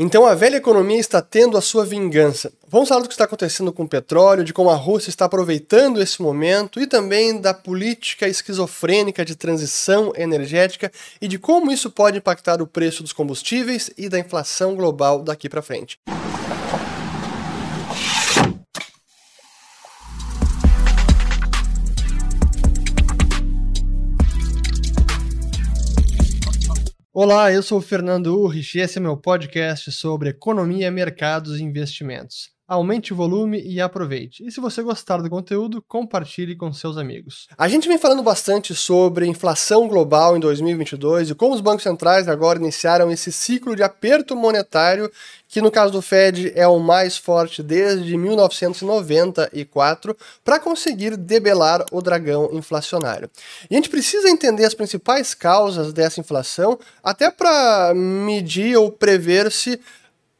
Então a velha economia está tendo a sua vingança. Vamos falar do que está acontecendo com o petróleo, de como a Rússia está aproveitando esse momento e também da política esquizofrênica de transição energética e de como isso pode impactar o preço dos combustíveis e da inflação global daqui para frente. Olá, eu sou o Fernando Urrich e esse é meu podcast sobre economia, mercados e investimentos. Aumente o volume e aproveite. E se você gostar do conteúdo, compartilhe com seus amigos. A gente vem falando bastante sobre inflação global em 2022 e como os bancos centrais agora iniciaram esse ciclo de aperto monetário que no caso do Fed é o mais forte desde 1994, para conseguir debelar o dragão inflacionário. E a gente precisa entender as principais causas dessa inflação, até para medir ou prever se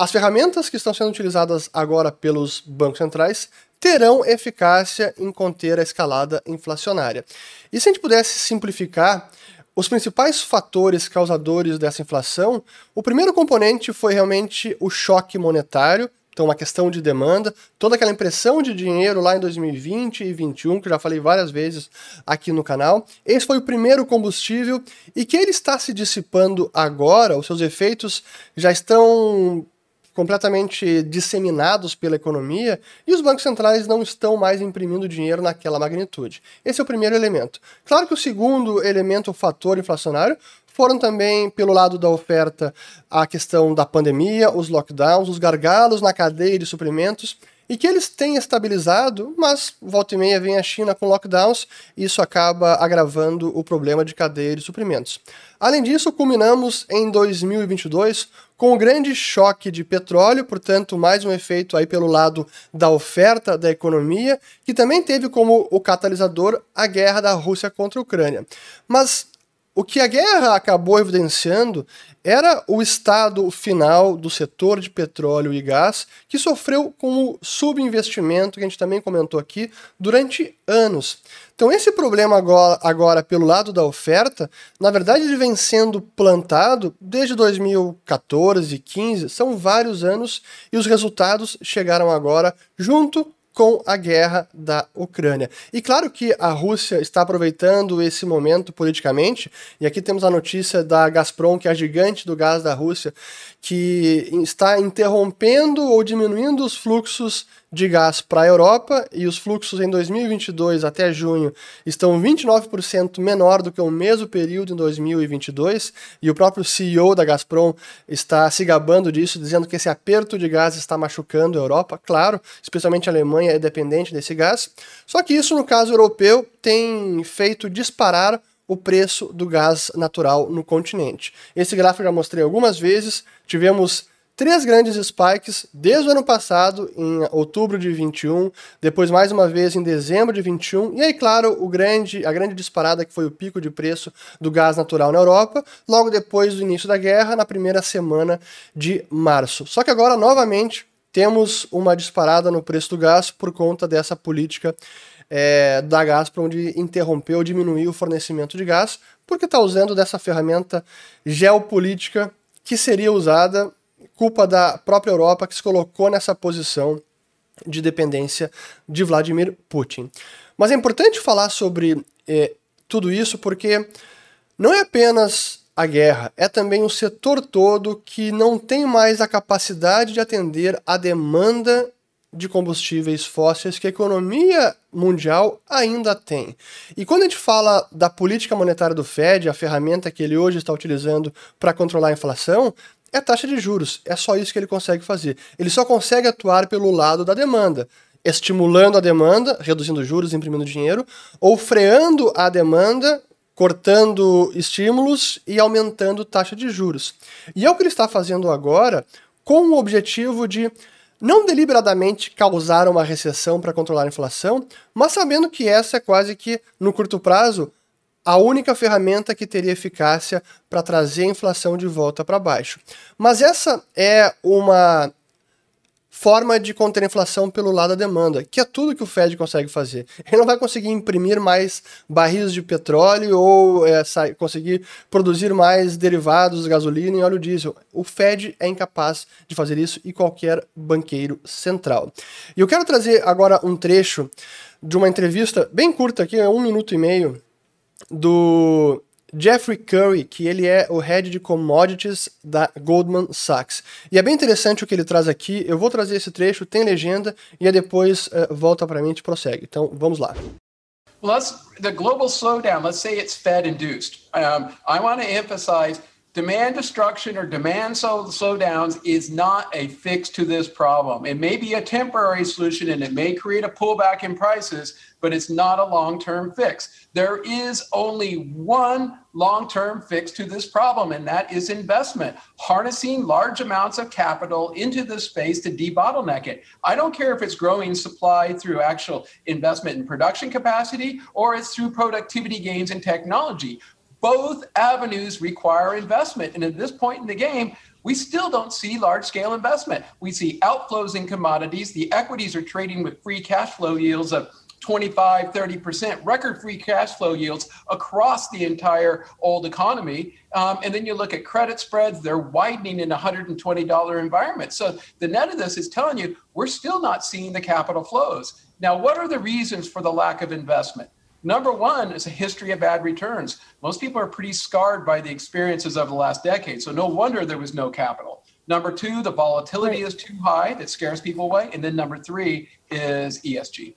as ferramentas que estão sendo utilizadas agora pelos bancos centrais terão eficácia em conter a escalada inflacionária. E se a gente pudesse simplificar, os principais fatores causadores dessa inflação, o primeiro componente foi realmente o choque monetário, então uma questão de demanda, toda aquela impressão de dinheiro lá em 2020 e 2021, que eu já falei várias vezes aqui no canal. Esse foi o primeiro combustível e que ele está se dissipando agora, os seus efeitos já estão completamente disseminados pela economia e os bancos centrais não estão mais imprimindo dinheiro naquela magnitude. Esse é o primeiro elemento. Claro que o segundo elemento, o fator inflacionário, foram também, pelo lado da oferta, a questão da pandemia, os lockdowns, os gargalos na cadeia de suprimentos e que eles têm estabilizado, mas volta e meia vem a China com lockdowns e isso acaba agravando o problema de cadeia de suprimentos. Além disso, culminamos em 2022 com o grande choque de petróleo, portanto, mais um efeito aí pelo lado da oferta da economia, que também teve como o catalisador a guerra da Rússia contra a Ucrânia. Mas o que a guerra acabou evidenciando era o estado final do setor de petróleo e gás, que sofreu com o subinvestimento, que a gente também comentou aqui, durante anos. Então, esse problema agora, agora, pelo lado da oferta, na verdade, ele vem sendo plantado desde 2014, 15, são vários anos, e os resultados chegaram agora junto com a guerra da Ucrânia. E claro que a Rússia está aproveitando esse momento politicamente, e aqui temos a notícia da Gazprom, que é a gigante do gás da Rússia, que está interrompendo ou diminuindo os fluxos de gás para a Europa e os fluxos em 2022 até junho estão 29% menor do que o mesmo período em 2022 e o próprio CEO da Gazprom está se gabando disso, dizendo que esse aperto de gás está machucando a Europa, claro, especialmente a Alemanha é dependente desse gás. Só que isso no caso europeu tem feito disparar o preço do gás natural no continente. Esse gráfico já mostrei algumas vezes, tivemos três grandes spikes desde o ano passado, em outubro de 21, depois mais uma vez em dezembro de 21, e aí, claro, o grande, a grande disparada que foi o pico de preço do gás natural na Europa, logo depois do início da guerra, na primeira semana de março. Só que agora, novamente, temos uma disparada no preço do gás por conta dessa política é, da Gazprom de interromper ou diminuir o fornecimento de gás, porque está usando dessa ferramenta geopolítica que seria usada culpa da própria Europa que se colocou nessa posição de dependência de Vladimir Putin. Mas é importante falar sobre eh, tudo isso porque não é apenas a guerra, é também o setor todo que não tem mais a capacidade de atender a demanda de combustíveis fósseis que a economia mundial ainda tem. E quando a gente fala da política monetária do Fed, a ferramenta que ele hoje está utilizando para controlar a inflação, é taxa de juros. É só isso que ele consegue fazer. Ele só consegue atuar pelo lado da demanda, estimulando a demanda, reduzindo juros, imprimindo dinheiro, ou freando a demanda, cortando estímulos e aumentando taxa de juros. E é o que ele está fazendo agora com o objetivo de não deliberadamente causar uma recessão para controlar a inflação, mas sabendo que essa é quase que, no curto prazo, a única ferramenta que teria eficácia para trazer a inflação de volta para baixo. Mas essa é uma forma de conter a inflação pelo lado da demanda, que é tudo que o Fed consegue fazer. Ele não vai conseguir imprimir mais barris de petróleo ou é, conseguir produzir mais derivados, gasolina e óleo diesel. O Fed é incapaz de fazer isso e qualquer banqueiro central. E eu quero trazer agora um trecho de uma entrevista bem curta aqui, é um minuto e meio, do Jeffrey Curry, que ele é o head de commodities da Goldman Sachs. E é bem interessante o que ele traz aqui. Eu vou trazer esse trecho, tem legenda, e depois uh, volta para mim e prossegue. Então, vamos lá. let's the global slowdown. Let's say it's Fed induced. Um, I want to emphasize demand destruction or demand slowdowns is not a fix to this problem. It may be a temporary solution and it may create a pullback in prices, but it's not a long term fix. There is only one long term fix to this problem, and that is investment, harnessing large amounts of capital into the space to debottleneck it. I don't care if it's growing supply through actual investment in production capacity or it's through productivity gains in technology both avenues require investment. And at this point in the game, we still don't see large scale investment. We see outflows in commodities. The equities are trading with free cash flow yields of 25, 30%, record free cash flow yields across the entire old economy. Um, and then you look at credit spreads, they're widening in a $120 environment. So the net of this is telling you we're still not seeing the capital flows. Now, what are the reasons for the lack of investment? Number one is a history of bad returns. Most people are pretty scarred by the experiences of the last decade. So no wonder there was no capital. Number two, the volatility is too high that scares people away. And then number three is ESG.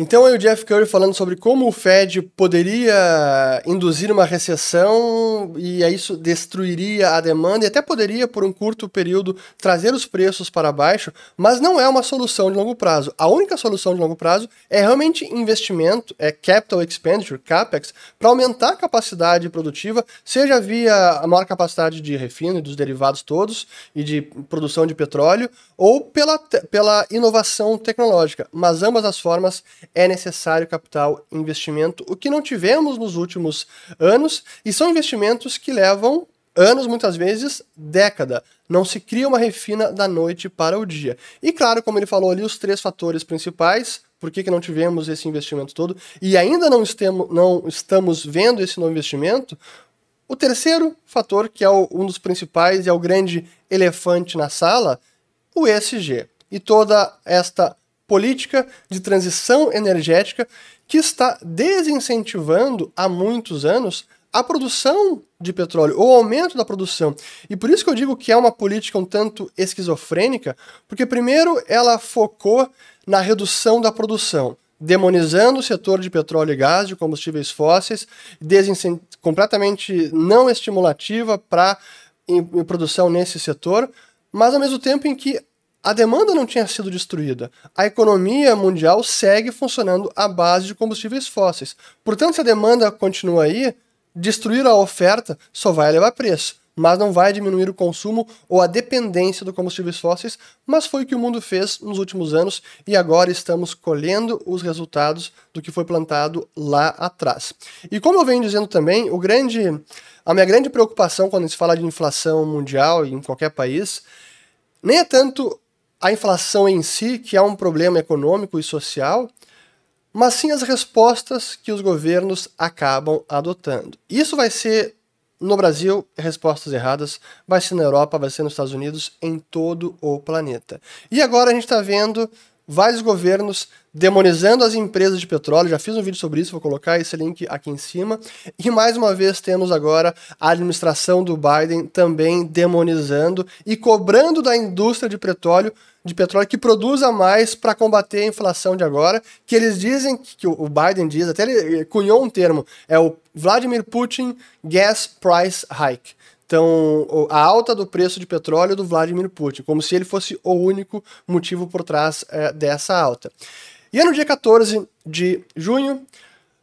Então aí o Jeff Curry falando sobre como o Fed poderia induzir uma recessão e isso destruiria a demanda e até poderia, por um curto período, trazer os preços para baixo, mas não é uma solução de longo prazo. A única solução de longo prazo é realmente investimento, é capital expenditure, CAPEX, para aumentar a capacidade produtiva, seja via a maior capacidade de refino dos derivados todos e de produção de petróleo, ou pela, pela inovação tecnológica. Mas ambas as formas é necessário capital investimento, o que não tivemos nos últimos anos, e são investimentos que levam anos, muitas vezes década. Não se cria uma refina da noite para o dia. E claro, como ele falou ali, os três fatores principais, por que, que não tivemos esse investimento todo, e ainda não, estemos, não estamos vendo esse novo investimento, o terceiro fator, que é o, um dos principais e é o grande elefante na sala, o ESG. E toda esta política de transição energética que está desincentivando há muitos anos a produção de petróleo, ou o aumento da produção. E por isso que eu digo que é uma política um tanto esquizofrênica, porque primeiro ela focou na redução da produção, demonizando o setor de petróleo e gás, de combustíveis fósseis, completamente não estimulativa para produção nesse setor, mas ao mesmo tempo em que a demanda não tinha sido destruída. A economia mundial segue funcionando à base de combustíveis fósseis. Portanto, se a demanda continua aí, destruir a oferta só vai elevar preço, mas não vai diminuir o consumo ou a dependência do combustíveis fósseis, mas foi o que o mundo fez nos últimos anos e agora estamos colhendo os resultados do que foi plantado lá atrás. E como eu venho dizendo também, o grande a minha grande preocupação quando se fala de inflação mundial em qualquer país, nem é tanto a inflação em si, que é um problema econômico e social, mas sim as respostas que os governos acabam adotando. Isso vai ser no Brasil, respostas erradas, vai ser na Europa, vai ser nos Estados Unidos, em todo o planeta. E agora a gente está vendo vários governos demonizando as empresas de petróleo. Já fiz um vídeo sobre isso, vou colocar esse link aqui em cima. E mais uma vez temos agora a administração do Biden também demonizando e cobrando da indústria de petróleo de petróleo que produza mais para combater a inflação de agora, que eles dizem que o Biden diz, até ele cunhou um termo, é o Vladimir Putin Gas Price Hike. Então, a alta do preço de petróleo do Vladimir Putin, como se ele fosse o único motivo por trás é, dessa alta. E no dia 14 de junho,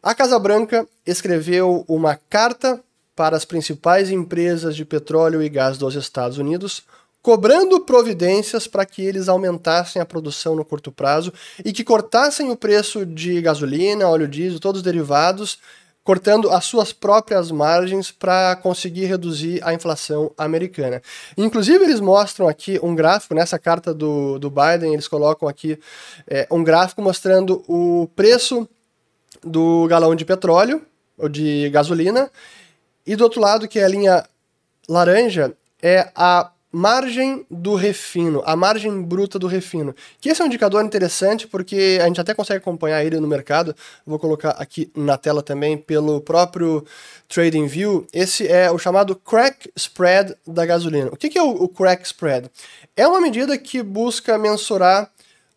a Casa Branca escreveu uma carta para as principais empresas de petróleo e gás dos Estados Unidos, cobrando providências para que eles aumentassem a produção no curto prazo e que cortassem o preço de gasolina, óleo diesel, todos os derivados, cortando as suas próprias margens para conseguir reduzir a inflação americana. Inclusive, eles mostram aqui um gráfico, nessa carta do, do Biden, eles colocam aqui é, um gráfico mostrando o preço do galão de petróleo, ou de gasolina, e do outro lado, que é a linha laranja, é a margem do refino, a margem bruta do refino. Que esse é um indicador interessante porque a gente até consegue acompanhar ele no mercado. Vou colocar aqui na tela também pelo próprio TradingView. Esse é o chamado crack spread da gasolina. O que é o, crack spread? É uma medida que busca mensurar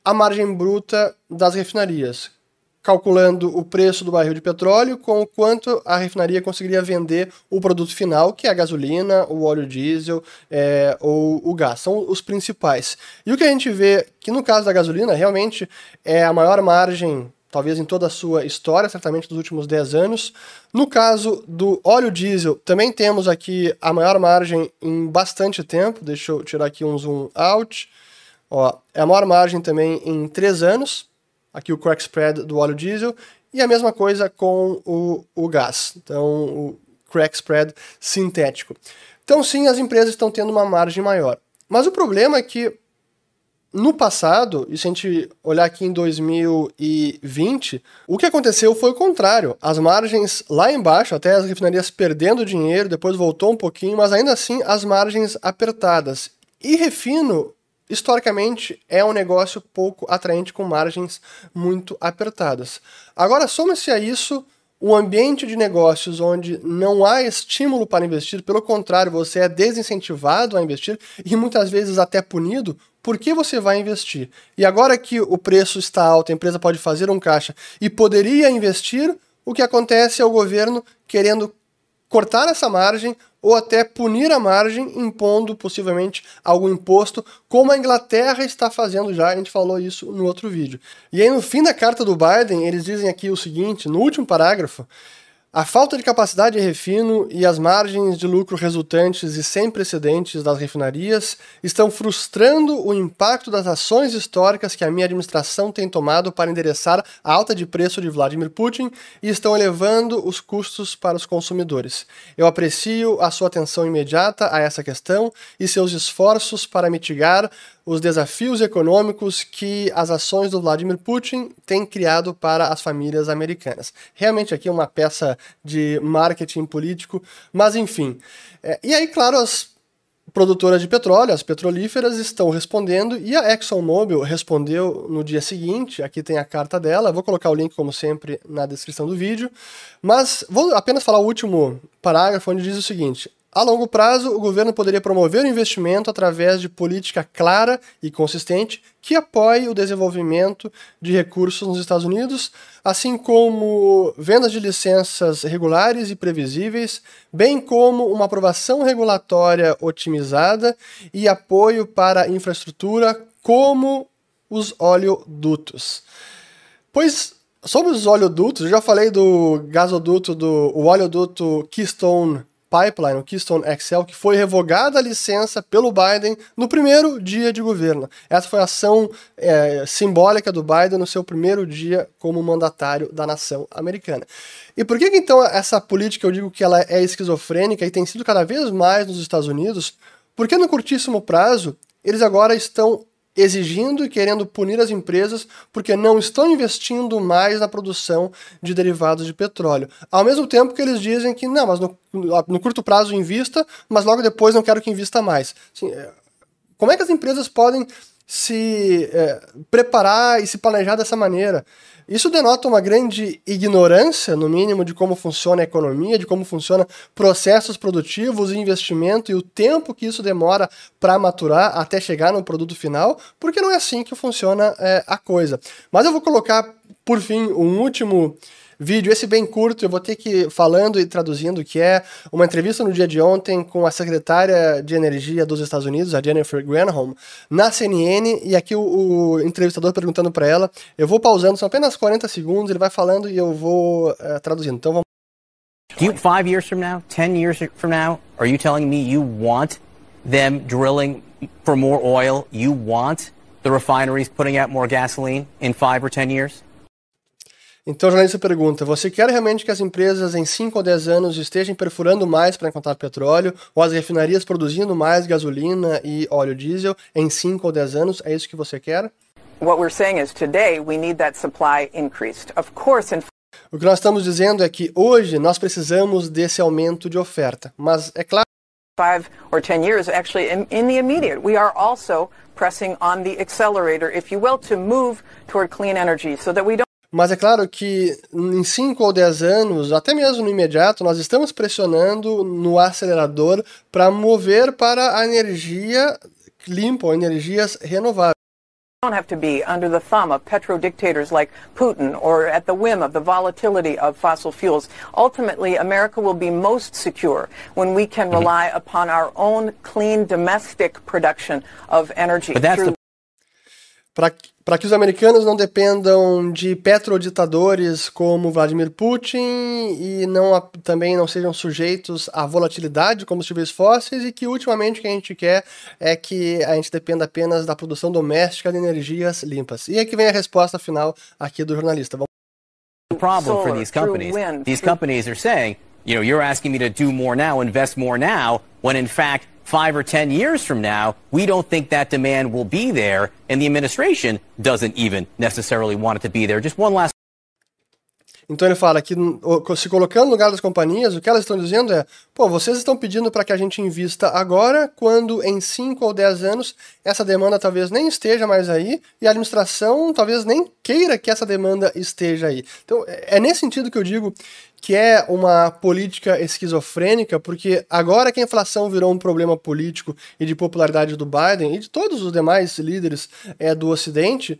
a margem bruta das refinarias calculando o preço do barril de petróleo com o quanto a refinaria conseguiria vender o produto final, que é a gasolina, o óleo diesel é, ou o gás. São os principais. E o que a gente vê que no caso da gasolina, realmente é a maior margem talvez em toda a sua história, certamente dos últimos 10 anos. No caso do óleo diesel, também temos aqui a maior margem em bastante tempo. Deixa eu tirar aqui um zoom out. Ó, é a maior margem também em 3 anos aqui o crack spread do óleo diesel, e a mesma coisa com o, o gás, então o crack spread sintético. Então, sim, as empresas estão tendo uma margem maior. Mas o problema é que no passado, e se a gente olhar aqui em 2020, o que aconteceu foi o contrário. As margens lá embaixo, até as refinarias perdendo dinheiro, depois voltou um pouquinho, mas ainda assim as margens apertadas. E refino historicamente é um negócio pouco atraente com margens muito apertadas. Agora, soma-se a isso um ambiente de negócios onde não há estímulo para investir, pelo contrário, você é desincentivado a investir e muitas vezes até punido, por que você vai investir? E agora que o preço está alto, a empresa pode fazer um caixa e poderia investir, o que acontece é o governo querendo cortar essa margem ou até punir a margem, impondo possivelmente algum imposto, como a Inglaterra está fazendo já, a gente falou isso no outro vídeo. E aí, no fim da carta do Biden, eles dizem aqui o seguinte, no último parágrafo, a falta de capacidade de refino e as margens de lucro resultantes e sem precedentes das refinarias estão frustrando o impacto das ações históricas que a minha administração tem tomado para endereçar a alta de preço de Vladimir Putin e estão elevando os custos para os consumidores. Eu aprecio a sua atenção imediata a essa questão e seus esforços para mitigar os desafios econômicos que as ações do Vladimir Putin têm criado para as famílias americanas. Realmente aqui é uma peça de marketing político, mas enfim. É, e aí, claro, as produtoras de petróleo, as petrolíferas, estão respondendo e a ExxonMobil respondeu no dia seguinte. Aqui tem a carta dela, vou colocar o link, como sempre, na descrição do vídeo. Mas vou apenas falar o último parágrafo, onde diz o seguinte: a longo prazo, o governo poderia promover o investimento através de política clara e consistente que apoie o desenvolvimento de recursos nos Estados Unidos, assim como vendas de licenças regulares e previsíveis, bem como uma aprovação regulatória otimizada e apoio para infraestrutura, como os oleodutos. Pois sobre os oleodutos, eu já falei do gasoduto do o oleoduto Keystone Pipeline, o Keystone XL, que foi revogada a licença pelo Biden no primeiro dia de governo. Essa foi a ação é, simbólica do Biden no seu primeiro dia como mandatário da nação americana. E por que, que então essa política eu digo que ela é esquizofrênica e tem sido cada vez mais nos Estados Unidos? Porque no curtíssimo prazo eles agora estão exigindo e querendo punir as empresas porque não estão investindo mais na produção de derivados de petróleo. Ao mesmo tempo que eles dizem que não, mas no, no curto prazo invista, mas logo depois não quero que invista mais. Assim, como é que as empresas podem se é, preparar e se planejar dessa maneira? Isso denota uma grande ignorância, no mínimo, de como funciona a economia, de como funcionam processos produtivos, investimento e o tempo que isso demora para maturar até chegar no produto final, porque não é assim que funciona é, a coisa. Mas eu vou colocar, por fim, um último vídeo, esse bem curto, eu vou ter que falando e traduzindo, que é uma entrevista no dia de ontem com a secretária de Energia dos Estados Unidos, a Jennifer Granholm, na CNN, e aqui o, o entrevistador perguntando para ela, eu vou pausando, são apenas 40 segundos, ele vai falando e eu vou uh, traduzindo. Então vamos you, five years from now, ten years from now, are you telling me you want them drilling for more oil? You want the refineries putting out more gasoline in five or ten years? Então o jornalista pergunta: você quer realmente que as empresas em 5 ou 10 anos estejam perfurando mais para encontrar petróleo, ou as refinarias produzindo mais gasolina e óleo diesel em 5 ou 10 anos? É isso que você quer? What we're saying is today we need that supply increased. Of course, in o que nós estamos dizendo é que hoje nós precisamos desse aumento de oferta, mas é claro. Five or ten years, actually, in, in the immediate, we are also pressing on the accelerator, if you will, to move toward clean energy, so that we don't. Mas é claro que em 5 ou 10 anos, até mesmo no imediato, nós estamos pressionando no acelerador para mover para a energia limpa, ou energias renováveis. don't have to be under the thumb of petro dictators like Putin or at the whim of the volatility of fossil fuels. Ultimately, America will be most secure when we can mm-hmm. rely upon our own clean domestic production of energy. But that's the para que os americanos não dependam de petroditadores como Vladimir Putin e não, também não sejam sujeitos à volatilidade de combustíveis fósseis e que ultimamente o que a gente quer é que a gente dependa apenas da produção doméstica de energias limpas. E aqui vem a resposta final aqui do jornalista. Vamos... problem for these companies. These companies are saying, you know, you're asking me to do more now, invest more now, when in fact five or ten years from now, we don't think that demand will be there, and the administration doesn't even necessarily want it to be there. Just one last Então ele fala que se colocando no lugar das companhias, o que elas estão dizendo é: pô, vocês estão pedindo para que a gente invista agora, quando em 5 ou 10 anos essa demanda talvez nem esteja mais aí e a administração talvez nem queira que essa demanda esteja aí. Então é, é nesse sentido que eu digo que é uma política esquizofrênica, porque agora que a inflação virou um problema político e de popularidade do Biden e de todos os demais líderes é, do Ocidente,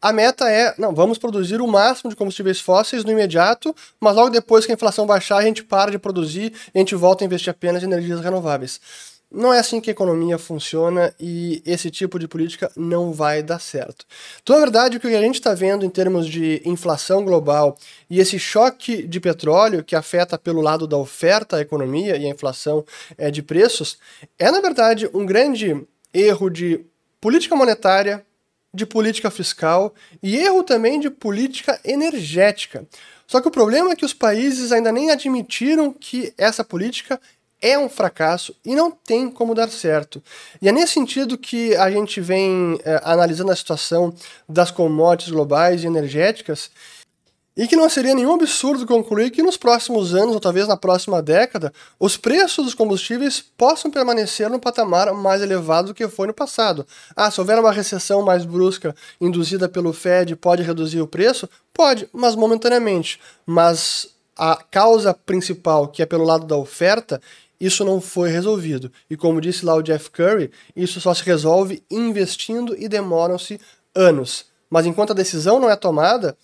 a meta é, não, vamos produzir o máximo de combustíveis fósseis no imediato, mas logo depois que a inflação baixar, a gente para de produzir e a gente volta a investir apenas em energias renováveis. Não é assim que a economia funciona e esse tipo de política não vai dar certo. Então, na verdade, o que a gente está vendo em termos de inflação global e esse choque de petróleo que afeta pelo lado da oferta a economia e a inflação é, de preços é, na verdade, um grande erro de política monetária, de política fiscal e erro também de política energética. Só que o problema é que os países ainda nem admitiram que essa política é um fracasso e não tem como dar certo. E é nesse sentido que a gente vem é, analisando a situação das commodities globais e energéticas e que não seria nenhum absurdo concluir que nos próximos anos, ou talvez na próxima década, os preços dos combustíveis possam permanecer no patamar mais elevado do que foi no passado. Ah, se houver uma recessão mais brusca induzida pelo Fed, pode reduzir o preço? Pode, mas momentaneamente. Mas a causa principal, que é pelo lado da oferta, isso não foi resolvido. E como disse lá o Jeff Curry, isso só se resolve investindo e demoram-se anos. Mas enquanto a decisão não é tomada,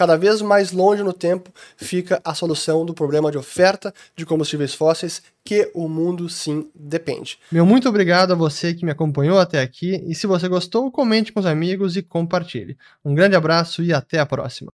cada vez mais longe no tempo fica a solução do problema de oferta de combustíveis fósseis que o mundo sim depende. Meu muito obrigado a você que me acompanhou até aqui e se você gostou, comente com os amigos e compartilhe. Um grande abraço e até a próxima.